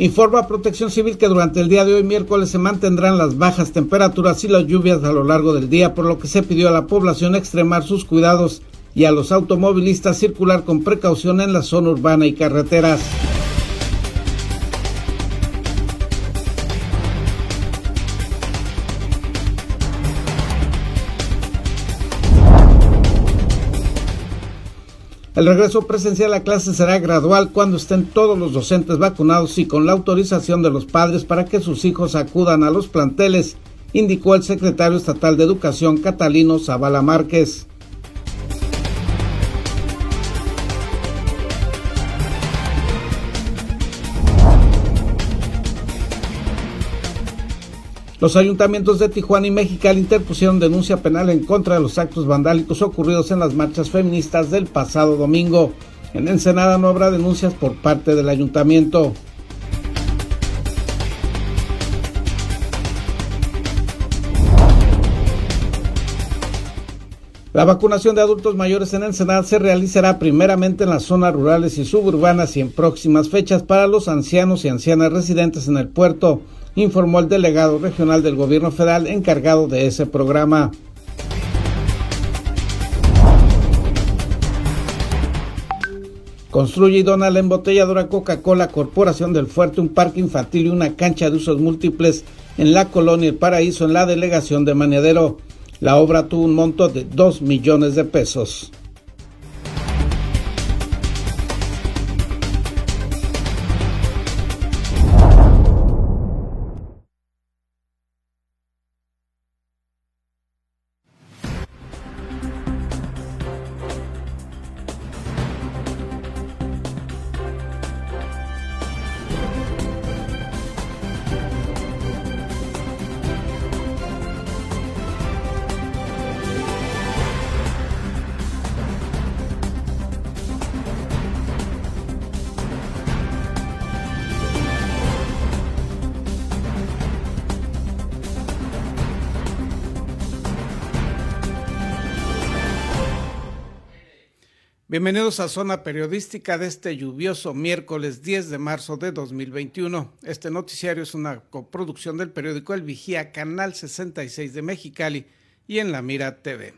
Informa Protección Civil que durante el día de hoy miércoles se mantendrán las bajas temperaturas y las lluvias a lo largo del día, por lo que se pidió a la población extremar sus cuidados y a los automovilistas circular con precaución en la zona urbana y carreteras. El regreso presencial a clase será gradual cuando estén todos los docentes vacunados y con la autorización de los padres para que sus hijos acudan a los planteles, indicó el secretario estatal de Educación Catalino Zavala Márquez. Los ayuntamientos de Tijuana y Mexicali interpusieron denuncia penal en contra de los actos vandálicos ocurridos en las marchas feministas del pasado domingo. En Ensenada no habrá denuncias por parte del ayuntamiento. La vacunación de adultos mayores en Ensenada se realizará primeramente en las zonas rurales y suburbanas y en próximas fechas para los ancianos y ancianas residentes en el puerto informó el delegado regional del gobierno federal encargado de ese programa. Construye y dona la embotelladora Coca-Cola Corporación del Fuerte un parque infantil y una cancha de usos múltiples en la colonia El Paraíso en la delegación de Maniadero. La obra tuvo un monto de 2 millones de pesos. Bienvenidos a Zona Periodística de este lluvioso miércoles 10 de marzo de 2021. Este noticiario es una coproducción del periódico El Vigía, Canal 66 de Mexicali y en La Mira TV.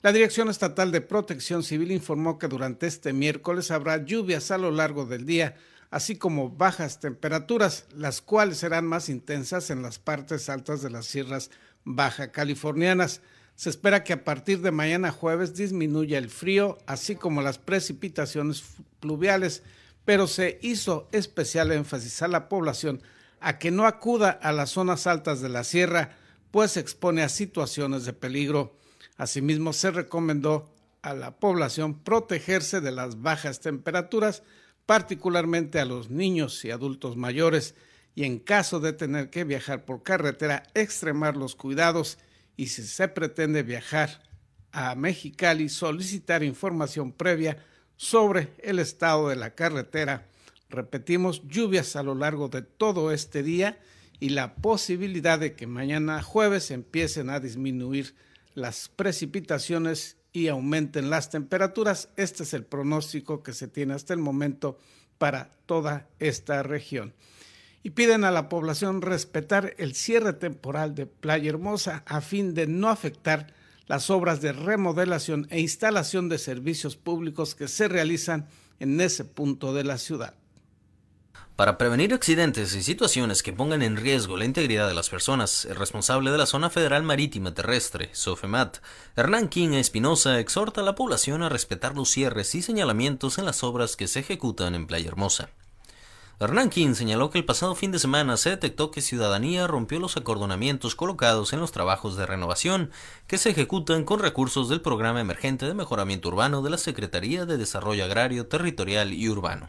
La Dirección Estatal de Protección Civil informó que durante este miércoles habrá lluvias a lo largo del día, así como bajas temperaturas, las cuales serán más intensas en las partes altas de las sierras baja californianas. Se espera que a partir de mañana jueves disminuya el frío, así como las precipitaciones pluviales, pero se hizo especial énfasis a la población a que no acuda a las zonas altas de la sierra, pues se expone a situaciones de peligro. Asimismo, se recomendó a la población protegerse de las bajas temperaturas, particularmente a los niños y adultos mayores, y en caso de tener que viajar por carretera, extremar los cuidados y si se pretende viajar a Mexicali, solicitar información previa sobre el estado de la carretera. Repetimos, lluvias a lo largo de todo este día y la posibilidad de que mañana jueves empiecen a disminuir las precipitaciones y aumenten las temperaturas. Este es el pronóstico que se tiene hasta el momento para toda esta región y piden a la población respetar el cierre temporal de Playa Hermosa a fin de no afectar las obras de remodelación e instalación de servicios públicos que se realizan en ese punto de la ciudad. Para prevenir accidentes y situaciones que pongan en riesgo la integridad de las personas, el responsable de la Zona Federal Marítima Terrestre, SOFEMAT, Hernán King Espinosa, exhorta a la población a respetar los cierres y señalamientos en las obras que se ejecutan en Playa Hermosa. Hernán King señaló que el pasado fin de semana se detectó que Ciudadanía rompió los acordonamientos colocados en los trabajos de renovación que se ejecutan con recursos del Programa Emergente de Mejoramiento Urbano de la Secretaría de Desarrollo Agrario, Territorial y Urbano.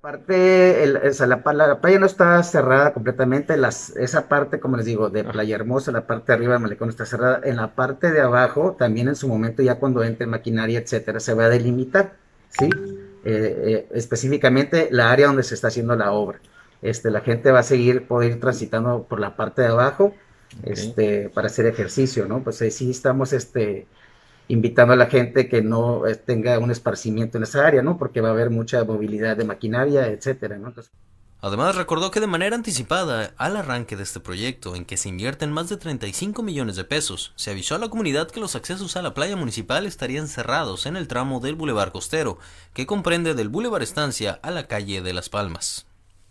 Parte, la, playa no está cerrada completamente, esa parte, como les digo, de Playa Hermosa, la parte de arriba del malecón está cerrada, en la parte de abajo, también en su momento, ya cuando entre maquinaria, etcétera, se va a delimitar, ¿sí? Eh, eh, específicamente la área donde se está haciendo la obra. Este, la gente va a seguir, poder ir transitando por la parte de abajo, este, para hacer ejercicio, ¿no? Pues ahí sí estamos, este, invitando a la gente que no eh, tenga un esparcimiento en esa área, ¿no? Porque va a haber mucha movilidad de maquinaria, etcétera, ¿no? Además, recordó que de manera anticipada al arranque de este proyecto, en que se invierten más de 35 millones de pesos, se avisó a la comunidad que los accesos a la playa municipal estarían cerrados en el tramo del Boulevard Costero, que comprende del Boulevard Estancia a la calle de Las Palmas.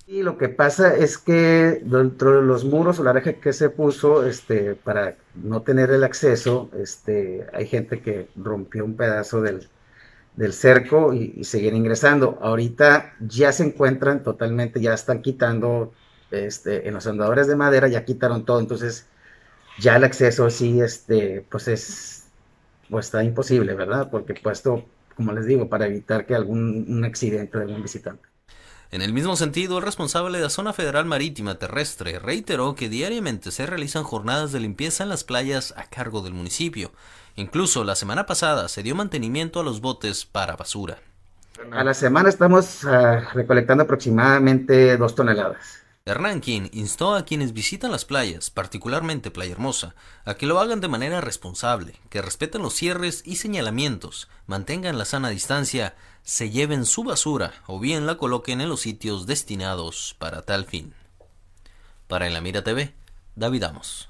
Y lo que pasa es que dentro de los muros o la reja que se puso, este, para no tener el acceso, este, hay gente que rompió un pedazo del, del cerco y, seguir ingresando. Ahorita ya se encuentran totalmente, ya están quitando, este, en los andadores de madera ya quitaron todo, entonces ya el acceso sí, este, pues es, pues está imposible, ¿verdad? Porque puesto, como les digo, para evitar que algún un accidente de algún visitante. En el mismo sentido, el responsable de la Zona Federal Marítima Terrestre reiteró que diariamente se realizan jornadas de limpieza en las playas a cargo del municipio. Incluso la semana pasada se dio mantenimiento a los botes para basura. A la semana estamos uh, recolectando aproximadamente dos toneladas. Hernán instó a quienes visitan las playas, particularmente Playa Hermosa, a que lo hagan de manera responsable, que respeten los cierres y señalamientos, mantengan la sana distancia, se lleven su basura o bien la coloquen en los sitios destinados para tal fin. Para En la Mira TV, David Amos.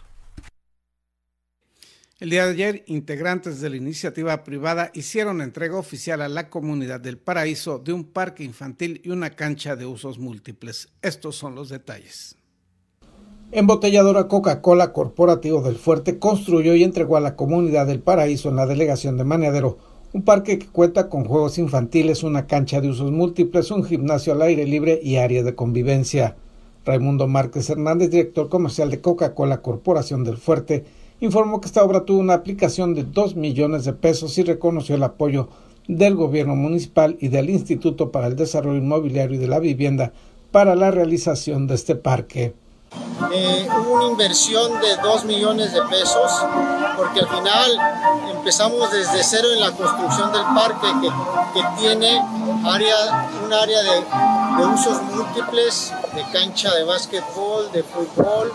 El día de ayer, integrantes de la iniciativa privada hicieron entrega oficial a la comunidad del Paraíso de un parque infantil y una cancha de usos múltiples. Estos son los detalles. Embotelladora Coca-Cola Corporativo del Fuerte construyó y entregó a la comunidad del Paraíso en la delegación de Maneadero un parque que cuenta con juegos infantiles, una cancha de usos múltiples, un gimnasio al aire libre y área de convivencia. Raimundo Márquez Hernández, director comercial de Coca-Cola Corporación del Fuerte, informó que esta obra tuvo una aplicación de 2 millones de pesos y reconoció el apoyo del gobierno municipal y del Instituto para el Desarrollo Inmobiliario y de la Vivienda para la realización de este parque. Eh, una inversión de 2 millones de pesos, porque al final empezamos desde cero en la construcción del parque que, que tiene área, un área de, de usos múltiples, de cancha de básquetbol, de fútbol,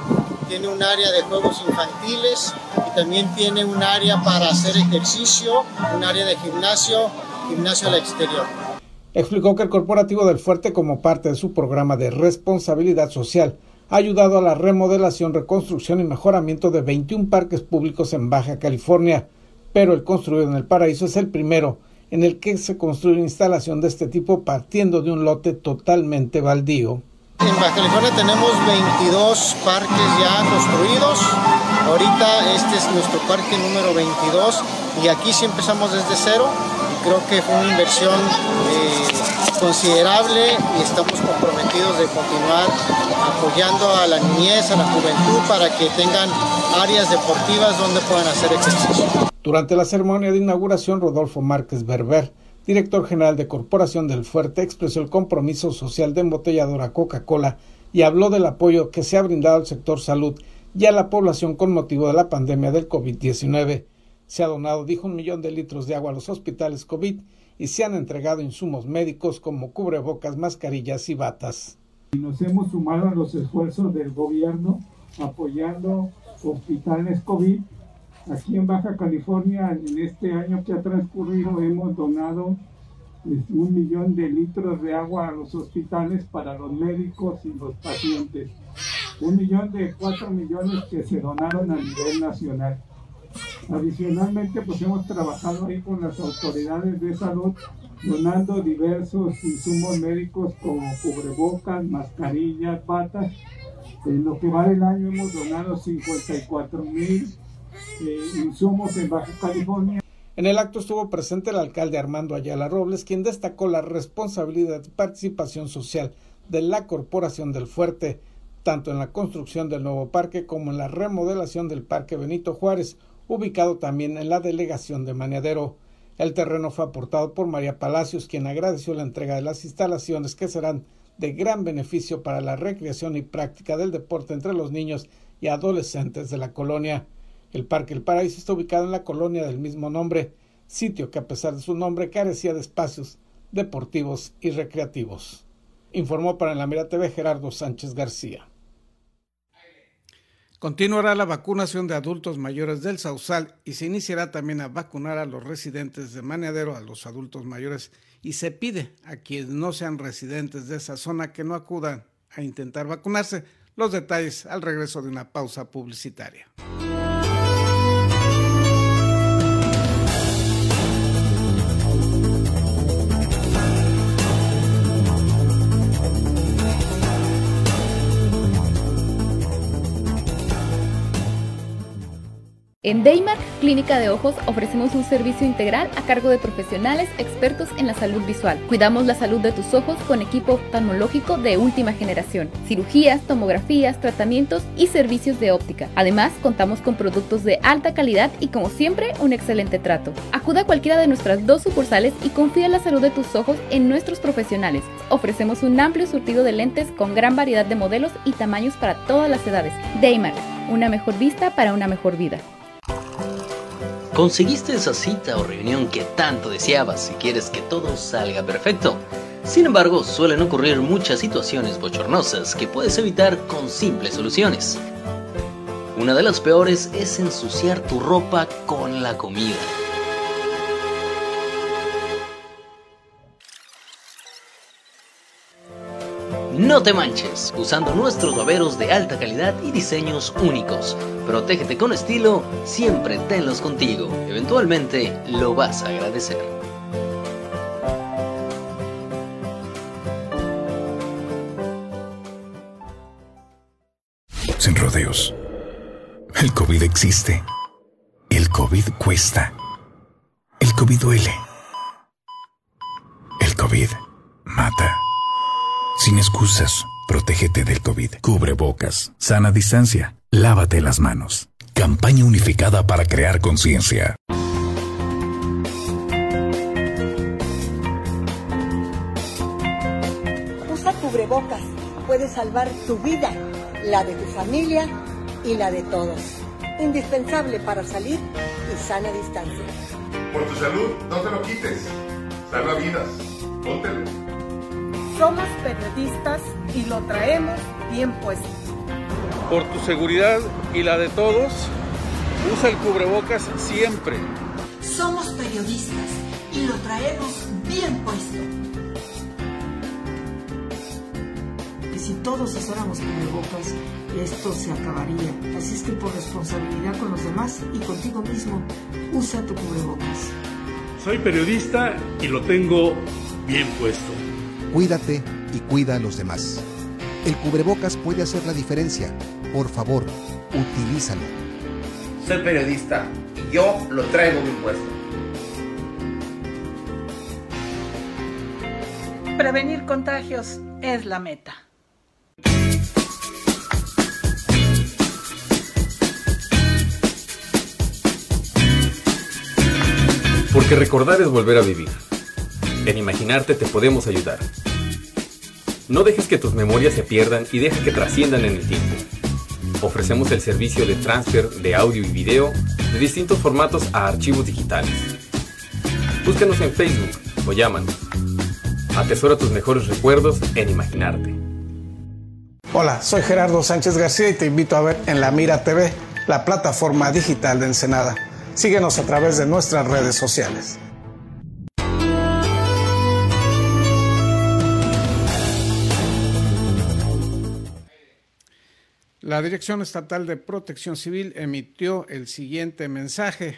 tiene un área de juegos infantiles y también tiene un área para hacer ejercicio, un área de gimnasio, gimnasio al exterior. Explicó que el Corporativo del Fuerte, como parte de su programa de responsabilidad social, ha ayudado a la remodelación, reconstrucción y mejoramiento de 21 parques públicos en Baja California, pero el construido en el paraíso es el primero en el que se construye una instalación de este tipo partiendo de un lote totalmente baldío. En Baja California tenemos 22 parques ya construidos. Ahorita este es nuestro parque número 22 y aquí sí empezamos desde cero creo que fue una inversión eh, considerable y estamos comprometidos de continuar apoyando a la niñez, a la juventud para que tengan áreas deportivas donde puedan hacer ejercicio. Durante la ceremonia de inauguración, Rodolfo Márquez Berber director general de Corporación del Fuerte, expresó el compromiso social de embotelladora Coca-Cola y habló del apoyo que se ha brindado al sector salud y a la población con motivo de la pandemia del COVID-19. Se ha donado, dijo, un millón de litros de agua a los hospitales COVID y se han entregado insumos médicos como cubrebocas, mascarillas y batas. Nos hemos sumado a los esfuerzos del gobierno apoyando hospitales COVID Aquí en Baja California, en este año que ha transcurrido, hemos donado este, un millón de litros de agua a los hospitales para los médicos y los pacientes. Un millón de cuatro millones que se donaron a nivel nacional. Adicionalmente, pues hemos trabajado ahí con las autoridades de salud, donando diversos insumos médicos como cubrebocas, mascarillas, batas. En lo que va del año hemos donado 54 mil en. En el acto estuvo presente el alcalde Armando Ayala Robles, quien destacó la responsabilidad de participación social de la Corporación del Fuerte, tanto en la construcción del nuevo parque como en la remodelación del Parque Benito Juárez, ubicado también en la delegación de Maneadero. El terreno fue aportado por María Palacios, quien agradeció la entrega de las instalaciones que serán de gran beneficio para la recreación y práctica del deporte entre los niños y adolescentes de la colonia. El Parque El Paraíso está ubicado en la colonia del mismo nombre, sitio que a pesar de su nombre carecía de espacios deportivos y recreativos. Informó para la Mira TV Gerardo Sánchez García. Continuará la vacunación de adultos mayores del Sausal y se iniciará también a vacunar a los residentes de Maneadero, a los adultos mayores, y se pide a quienes no sean residentes de esa zona que no acudan a intentar vacunarse. Los detalles al regreso de una pausa publicitaria. En Daymark Clínica de Ojos ofrecemos un servicio integral a cargo de profesionales expertos en la salud visual. Cuidamos la salud de tus ojos con equipo oftalmológico de última generación, cirugías, tomografías, tratamientos y servicios de óptica. Además, contamos con productos de alta calidad y como siempre, un excelente trato. Acuda a cualquiera de nuestras dos sucursales y confía en la salud de tus ojos en nuestros profesionales. Ofrecemos un amplio surtido de lentes con gran variedad de modelos y tamaños para todas las edades. Daymark, una mejor vista para una mejor vida. Conseguiste esa cita o reunión que tanto deseabas y quieres que todo salga perfecto. Sin embargo, suelen ocurrir muchas situaciones bochornosas que puedes evitar con simples soluciones. Una de las peores es ensuciar tu ropa con la comida. No te manches usando nuestros baberos de alta calidad y diseños únicos. Protégete con estilo, siempre tenlos contigo. Eventualmente lo vas a agradecer. Sin rodeos. El COVID existe. El COVID cuesta. El COVID duele. El COVID mata. Sin excusas, protégete del COVID. Cubre bocas, sana distancia, lávate las manos. Campaña unificada para crear conciencia. Usa cubrebocas. Puede salvar tu vida, la de tu familia y la de todos. Indispensable para salir y sana distancia. Por tu salud, no te lo quites. Salva vidas. Póntelo. Somos periodistas y lo traemos bien puesto. Por tu seguridad y la de todos, usa el cubrebocas siempre. Somos periodistas y lo traemos bien puesto. Y si todos usáramos cubrebocas, esto se acabaría. Así es que por responsabilidad con los demás y contigo mismo, usa tu cubrebocas. Soy periodista y lo tengo bien puesto. Cuídate y cuida a los demás. El cubrebocas puede hacer la diferencia. Por favor, utilízalo. Soy periodista y yo lo traigo bien puesto. Prevenir contagios es la meta. Porque recordar es volver a vivir. En imaginarte te podemos ayudar. No dejes que tus memorias se pierdan y deja que trasciendan en el tiempo. Ofrecemos el servicio de transfer de audio y video de distintos formatos a archivos digitales. Búscanos en Facebook o llámanos. Atesora tus mejores recuerdos en imaginarte. Hola, soy Gerardo Sánchez García y te invito a ver en La Mira TV, la plataforma digital de Ensenada. Síguenos a través de nuestras redes sociales. La Dirección Estatal de Protección Civil emitió el siguiente mensaje.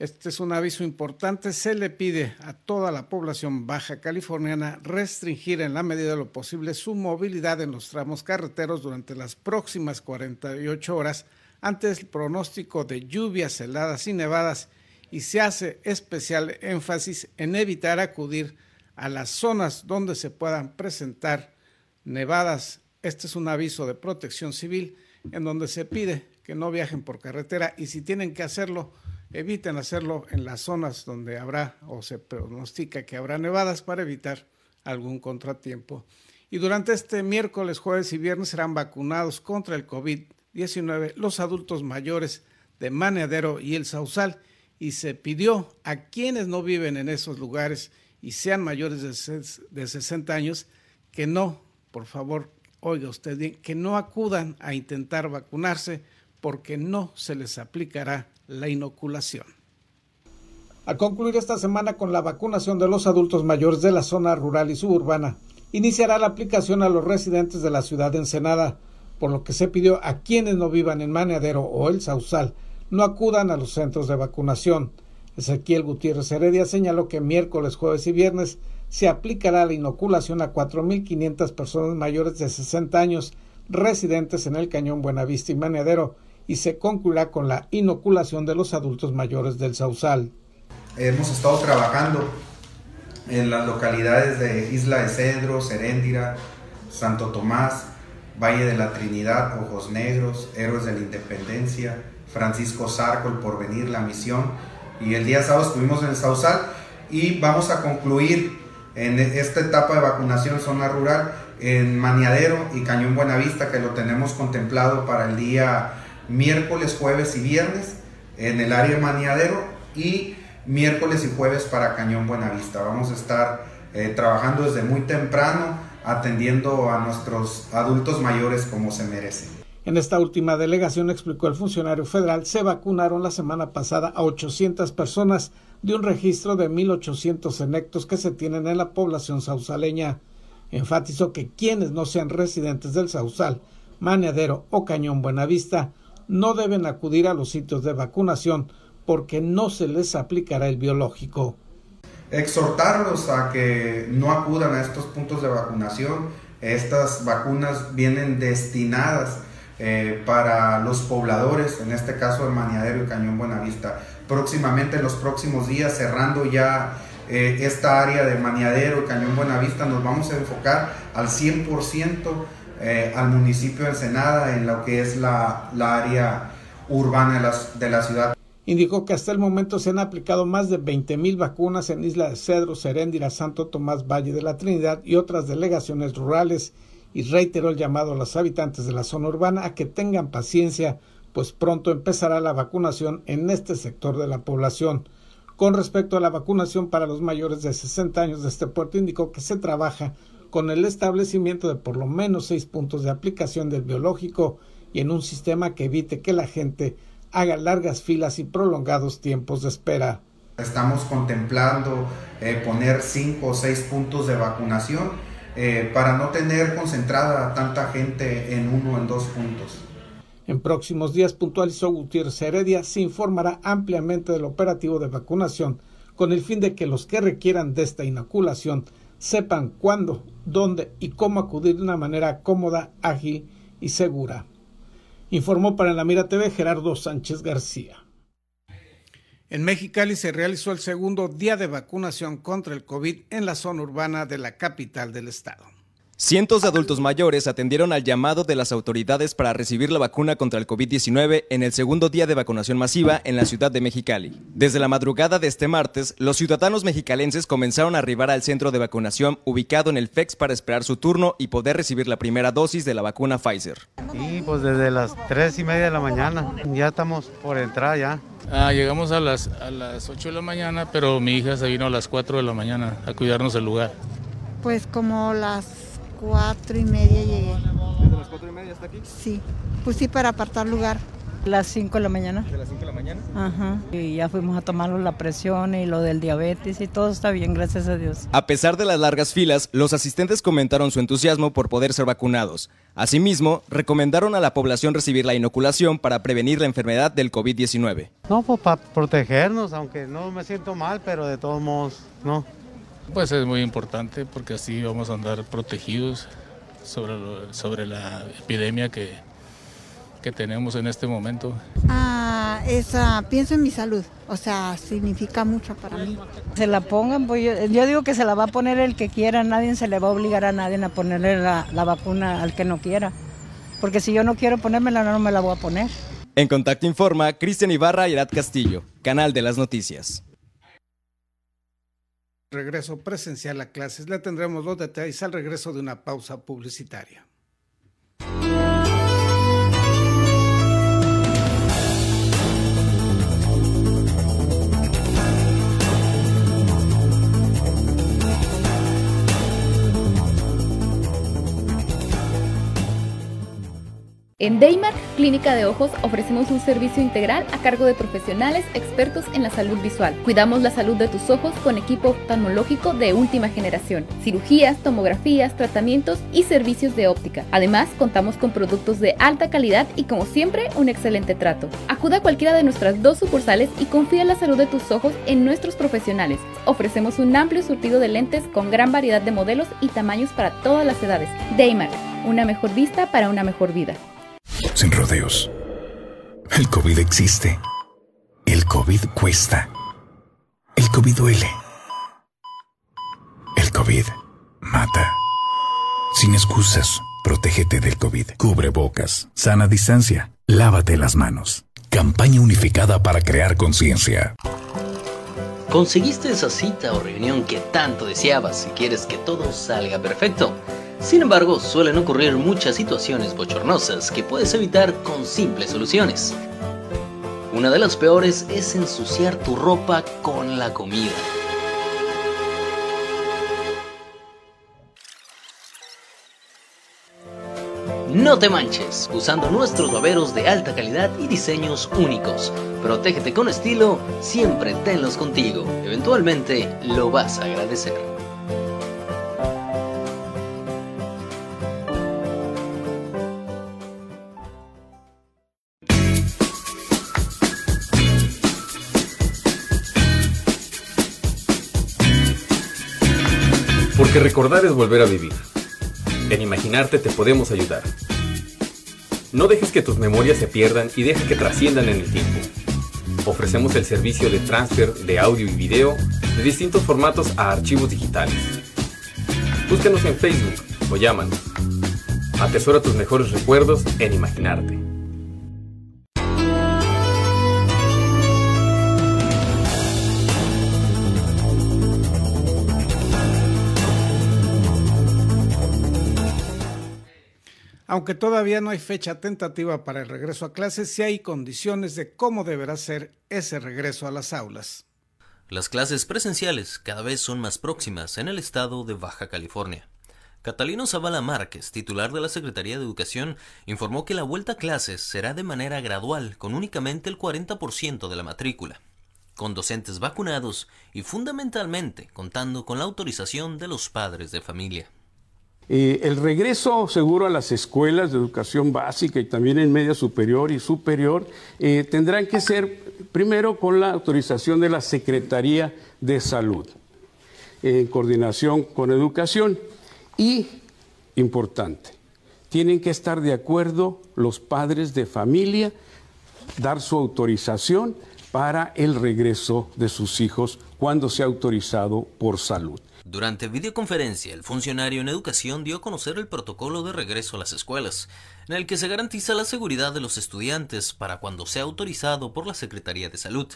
Este es un aviso importante. Se le pide a toda la población baja californiana restringir en la medida de lo posible su movilidad en los tramos carreteros durante las próximas 48 horas ante el pronóstico de lluvias heladas y nevadas y se hace especial énfasis en evitar acudir a las zonas donde se puedan presentar nevadas este es un aviso de protección civil en donde se pide que no viajen por carretera y si tienen que hacerlo, eviten hacerlo en las zonas donde habrá o se pronostica que habrá nevadas para evitar algún contratiempo. Y durante este miércoles, jueves y viernes serán vacunados contra el COVID-19 los adultos mayores de Maneadero y El Sausal y se pidió a quienes no viven en esos lugares y sean mayores de 60 años que no, por favor, oiga usted bien, que no acudan a intentar vacunarse porque no se les aplicará la inoculación. Al concluir esta semana con la vacunación de los adultos mayores de la zona rural y suburbana, iniciará la aplicación a los residentes de la ciudad de Ensenada, por lo que se pidió a quienes no vivan en Maneadero o El Sausal no acudan a los centros de vacunación. Ezequiel Gutiérrez Heredia señaló que miércoles, jueves y viernes se aplicará la inoculación a 4.500 personas mayores de 60 años residentes en el Cañón Buenavista y Maneadero y se concluirá con la inoculación de los adultos mayores del Sausal. Hemos estado trabajando en las localidades de Isla de Cedro, Seréndira, Santo Tomás, Valle de la Trinidad, Ojos Negros, Héroes de la Independencia, Francisco Zarco, El Porvenir, La Misión. Y el día sábado estuvimos en el Sausal y vamos a concluir en esta etapa de vacunación zona rural en Maniadero y Cañón Buenavista, que lo tenemos contemplado para el día miércoles, jueves y viernes en el área de Maniadero y miércoles y jueves para Cañón Buenavista. Vamos a estar eh, trabajando desde muy temprano, atendiendo a nuestros adultos mayores como se merecen. En esta última delegación, explicó el funcionario federal, se vacunaron la semana pasada a 800 personas de un registro de 1.800 enectos que se tienen en la población sausaleña. Enfatizó que quienes no sean residentes del Sausal, Maneadero o Cañón Buenavista no deben acudir a los sitios de vacunación porque no se les aplicará el biológico. Exhortarlos a que no acudan a estos puntos de vacunación. Estas vacunas vienen destinadas eh, para los pobladores, en este caso de Maniadero y Cañón Buenavista. Próximamente, en los próximos días, cerrando ya eh, esta área de Maniadero y Cañón Buenavista, nos vamos a enfocar al 100% eh, al municipio de Ensenada en lo que es la, área urbana de la, ciudad. Indicó que hasta el momento se han aplicado más de 20.000 vacunas en Isla de Cedro, Seréndira, Santo Tomás, Valle de la Trinidad y otras delegaciones rurales y reiteró el llamado a los habitantes de la zona urbana a que tengan paciencia, pues pronto empezará la vacunación en este sector de la población. Con respecto a la vacunación para los mayores de 60 años de este puerto, indicó que se trabaja con el establecimiento de por lo menos seis puntos de aplicación del biológico y en un sistema que evite que la gente haga largas filas y prolongados tiempos de espera. Estamos contemplando eh, poner cinco o seis puntos de vacunación eh, para no tener concentrada tanta gente en uno o en dos puntos. En próximos días, puntualizó Gutiérrez Heredia, se informará ampliamente del operativo de vacunación con el fin de que los que requieran de esta inoculación sepan cuándo, dónde y cómo acudir de una manera cómoda, ágil y segura. Informó para la Mira TV Gerardo Sánchez García. En Mexicali se realizó el segundo día de vacunación contra el COVID en la zona urbana de la capital del estado. Cientos de adultos mayores atendieron al llamado de las autoridades para recibir la vacuna contra el COVID-19 en el segundo día de vacunación masiva en la ciudad de Mexicali. Desde la madrugada de este martes, los ciudadanos mexicalenses comenzaron a arribar al centro de vacunación ubicado en el FEX para esperar su turno y poder recibir la primera dosis de la vacuna Pfizer. Y pues desde las tres y media de la mañana, ya estamos por entrar ya. Ah, llegamos a las, a las 8 de la mañana, pero mi hija se vino a las 4 de la mañana a cuidarnos el lugar. Pues como las 4 y media llegué. ¿Desde las 4 y media hasta aquí? Sí, pues sí, para apartar lugar. Las 5 de la mañana. ¿De las 5 de la mañana? Ajá. Y ya fuimos a tomarlo la presión y lo del diabetes y todo está bien, gracias a Dios. A pesar de las largas filas, los asistentes comentaron su entusiasmo por poder ser vacunados. Asimismo, recomendaron a la población recibir la inoculación para prevenir la enfermedad del COVID-19. No, pues para protegernos, aunque no me siento mal, pero de todos modos, no. Pues es muy importante porque así vamos a andar protegidos sobre, sobre la epidemia que, que tenemos en este momento? Ah, esa, pienso en mi salud, o sea, significa mucho para mí. Se la pongan, pues yo, digo que se la va a poner el que quiera, nadie se le va a obligar a nadie a ponerle la, la vacuna al que no quiera, porque si yo no quiero ponérmela, no me la voy a poner. En Contacto Informa, Cristian Ibarra y Arad Castillo, Canal de las Noticias. Regreso presencial a clases. Le tendremos los detalles al regreso de una pausa publicitaria. En Daymark Clínica de Ojos ofrecemos un servicio integral a cargo de profesionales expertos en la salud visual. Cuidamos la salud de tus ojos con equipo oftalmológico de última generación, cirugías, tomografías, tratamientos y servicios de óptica. Además, contamos con productos de alta calidad y como siempre, un excelente trato. Acuda a cualquiera de nuestras dos sucursales y confía en la salud de tus ojos en nuestros profesionales. Ofrecemos un amplio surtido de lentes con gran variedad de modelos y tamaños para todas las edades. Daymark, una mejor vista para una mejor vida. Sin rodeos. El COVID existe. El COVID cuesta. El COVID duele. El COVID mata. Sin excusas, protégete del COVID. Cubre bocas, sana distancia, lávate las manos. Campaña unificada para crear conciencia. Conseguiste esa cita o reunión que tanto deseabas y quieres que todo salga perfecto. Sin embargo, suelen ocurrir muchas situaciones bochornosas que puedes evitar con simples soluciones. Una de las peores es ensuciar tu ropa con la comida. No te manches usando nuestros baberos de alta calidad y diseños únicos. Protégete con estilo, siempre tenlos contigo. Eventualmente lo vas a agradecer. Recordar es volver a vivir. En imaginarte te podemos ayudar. No dejes que tus memorias se pierdan y deja que trasciendan en el tiempo. Ofrecemos el servicio de transfer de audio y video de distintos formatos a archivos digitales. Búscanos en Facebook o llámanos. Atesora tus mejores recuerdos en imaginarte. Aunque todavía no hay fecha tentativa para el regreso a clases, sí hay condiciones de cómo deberá ser ese regreso a las aulas. Las clases presenciales cada vez son más próximas en el estado de Baja California. Catalino Zavala Márquez, titular de la Secretaría de Educación, informó que la vuelta a clases será de manera gradual, con únicamente el 40% de la matrícula, con docentes vacunados y fundamentalmente contando con la autorización de los padres de familia. Eh, el regreso seguro a las escuelas de educación básica y también en media superior y superior eh, tendrán que ser primero con la autorización de la Secretaría de Salud, en coordinación con educación. Y, importante, tienen que estar de acuerdo los padres de familia, dar su autorización para el regreso de sus hijos cuando sea autorizado por salud. Durante videoconferencia, el funcionario en educación dio a conocer el protocolo de regreso a las escuelas, en el que se garantiza la seguridad de los estudiantes para cuando sea autorizado por la Secretaría de Salud.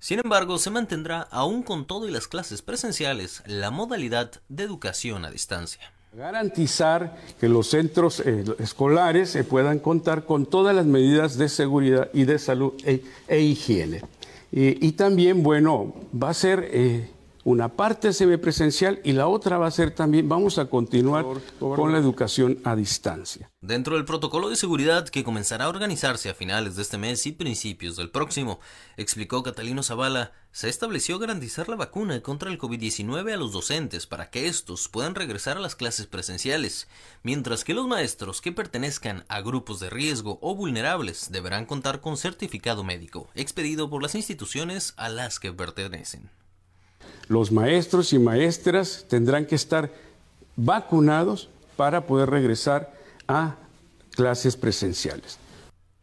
Sin embargo, se mantendrá, aún con todo y las clases presenciales, la modalidad de educación a distancia. Garantizar que los centros eh, escolares se puedan contar con todas las medidas de seguridad y de salud e, e higiene. y también, bueno, va a ser eh, una parte semipresencial y la otra va a ser también, vamos a continuar con la educación a distancia. Dentro del protocolo de seguridad que comenzará a organizarse a finales de este mes y principios del próximo, explicó Catalino Zavala, se estableció garantizar la vacuna contra el COVID-19 a los docentes para que estos puedan regresar a las clases presenciales, mientras que los maestros que pertenezcan a grupos de riesgo o vulnerables deberán contar con certificado médico expedido por las instituciones a las que pertenecen los maestros y maestras tendrán que estar vacunados para poder regresar a clases presenciales.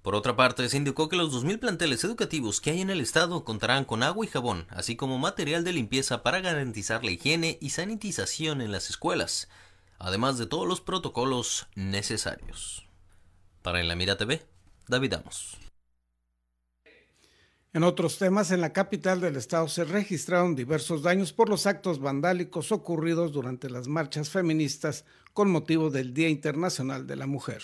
Por otra parte, se indicó que los 2.000 planteles educativos que hay en el estado contarán con agua y jabón, así como material de limpieza para garantizar la higiene y sanitización en las escuelas, además de todos los protocolos necesarios. Para En la Mira TV, David Amos. En otros temas, en la capital del estado se registraron diversos daños por los actos vandálicos ocurridos durante las marchas feministas con motivo del Día Internacional de la Mujer.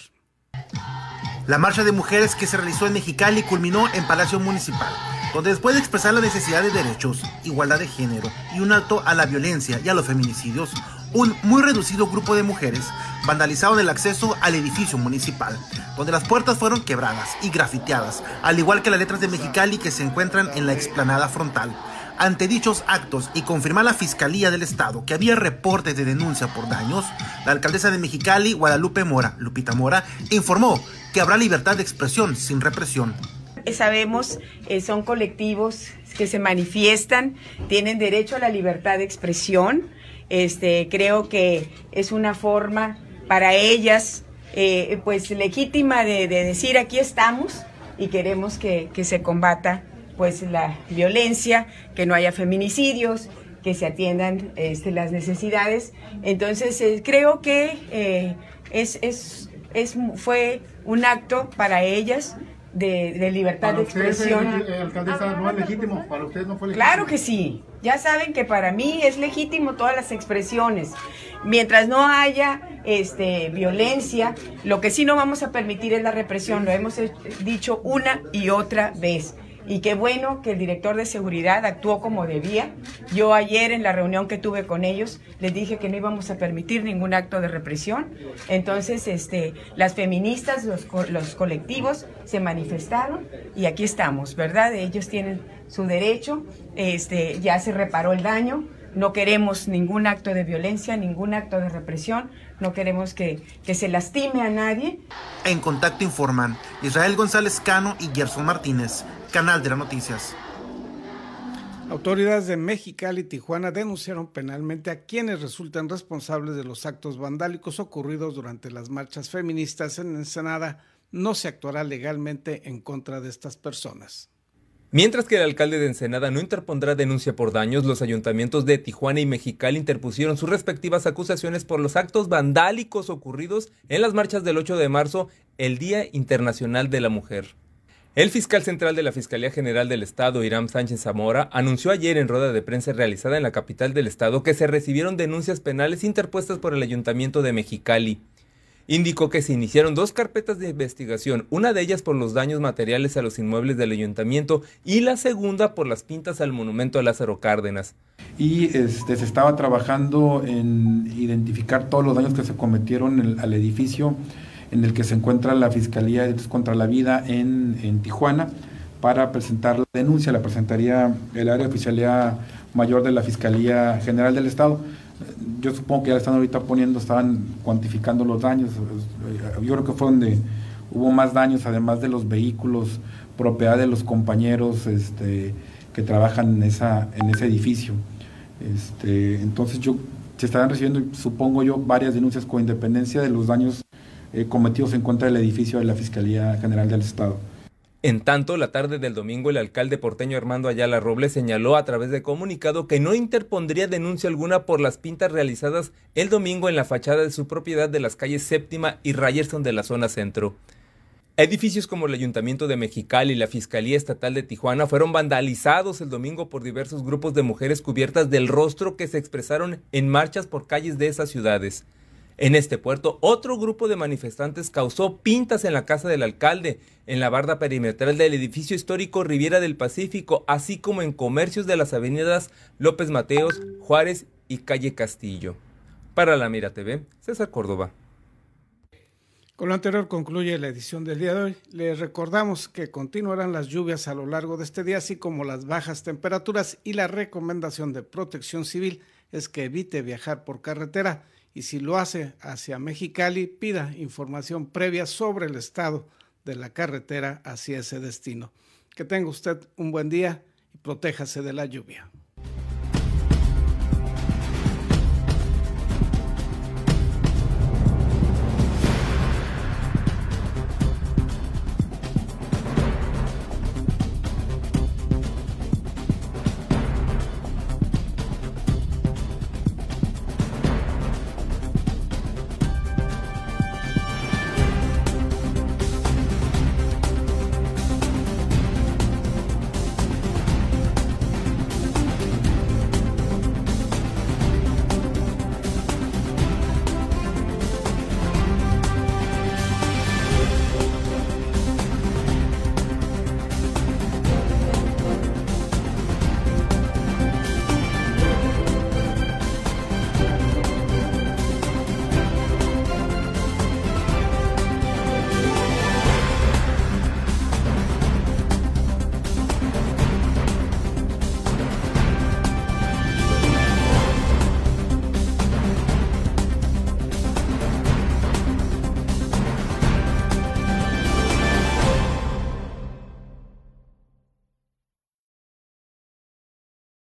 La marcha de mujeres que se realizó en Mexicali culminó en Palacio Municipal, donde después de expresar la necesidad de derechos, igualdad de género y un alto a la violencia y a los feminicidios, un muy reducido grupo de mujeres vandalizaron el acceso al edificio municipal, donde las puertas fueron quebradas y grafiteadas, al igual que las letras de Mexicali que se encuentran en la explanada frontal. Ante dichos actos y confirmar la Fiscalía del Estado que había reportes de denuncia por daños, la alcaldesa de Mexicali, Guadalupe Mora, Lupita Mora, informó que habrá libertad de expresión sin represión. Sabemos, eh, son colectivos que se manifiestan, tienen derecho a la libertad de expresión. Este, creo que es una forma para ellas, eh, pues legítima de, decir aquí estamos y queremos que, se combata pues la violencia, que no haya feminicidios, que se atiendan este, las necesidades. Entonces eh, creo que es, es, es, fue un acto para ellas de, libertad de expresión. alcaldesa, no es legítimo, para usted no fue legítimo. Claro que sí, ya saben que para mí es legítimo todas las expresiones. Mientras no haya este, violencia, lo que sí no vamos a permitir es la represión, lo hemos dicho una y otra vez y qué bueno que el director de seguridad actuó como debía. Yo ayer en la reunión que tuve con ellos les dije que no íbamos a permitir ningún acto de represión. Entonces, este, las feministas, los, los colectivos se manifestaron y aquí estamos, ¿verdad? Ellos tienen su derecho, este, ya se reparó el daño. No queremos ningún acto de violencia, ningún acto de represión, no queremos que, que, se lastime a nadie. En contacto informan Israel González Cano y Gerson Martínez, Canal de las Noticias. Autoridades de Mexicali y Tijuana denunciaron penalmente a quienes resultan responsables de los actos vandálicos ocurridos durante las marchas feministas en Ensenada. No se actuará legalmente en contra de estas personas. Mientras que el alcalde de Ensenada no interpondrá denuncia por daños, los ayuntamientos de Tijuana y Mexicali interpusieron sus respectivas acusaciones por los actos vandálicos ocurridos en las marchas del 8 de marzo, el Día Internacional de la Mujer. El fiscal central de la Fiscalía General del Estado, Irán Sánchez Zamora, anunció ayer en rueda de prensa realizada en la capital del estado que se recibieron denuncias penales interpuestas por el Ayuntamiento de Mexicali. Indicó que se iniciaron dos carpetas de investigación, una de ellas por los daños materiales a los inmuebles del ayuntamiento y la segunda por las pintas al monumento a Lázaro Cárdenas. Y este, se estaba trabajando en identificar todos los daños que se cometieron al edificio en el que se encuentra la Fiscalía contra la Vida en, Tijuana para presentar la denuncia, la presentaría el área oficialía mayor de la Fiscalía General del Estado. Yo supongo que ya están ahorita poniendo, estaban cuantificando los daños. Yo creo que fue donde hubo más daños, además de los vehículos, propiedad de los compañeros este, que trabajan en, esa, en ese edificio. Este, entonces yo se estarán recibiendo, supongo yo, varias denuncias con independencia de los daños eh, cometidos en contra del edificio de la Fiscalía General del Estado. En tanto, la tarde del domingo, el alcalde porteño Armando Ayala Robles señaló a través de comunicado que no interpondría denuncia alguna por las pintas realizadas el domingo en la fachada de su propiedad de las calles Séptima y Ryerson de la zona centro. Edificios como el Ayuntamiento de Mexicali y la Fiscalía Estatal de Tijuana fueron vandalizados el domingo por diversos grupos de mujeres cubiertas del rostro que se expresaron en marchas por calles de esas ciudades. En este puerto, otro grupo de manifestantes causó pintas en la casa del alcalde, en la barda perimetral del edificio histórico Riviera del Pacífico, así como en comercios de las avenidas López Mateos, Juárez y Calle Castillo. Para la Mira TV, César Córdoba. Con lo anterior concluye la edición del día de hoy. Les recordamos que continuarán las lluvias a lo largo de este día, así como las bajas temperaturas y la recomendación de protección civil es que evite viajar por carretera y si lo hace hacia Mexicali, pida información previa sobre el estado de la carretera hacia ese destino. Que tenga usted un buen día y protéjase de la lluvia.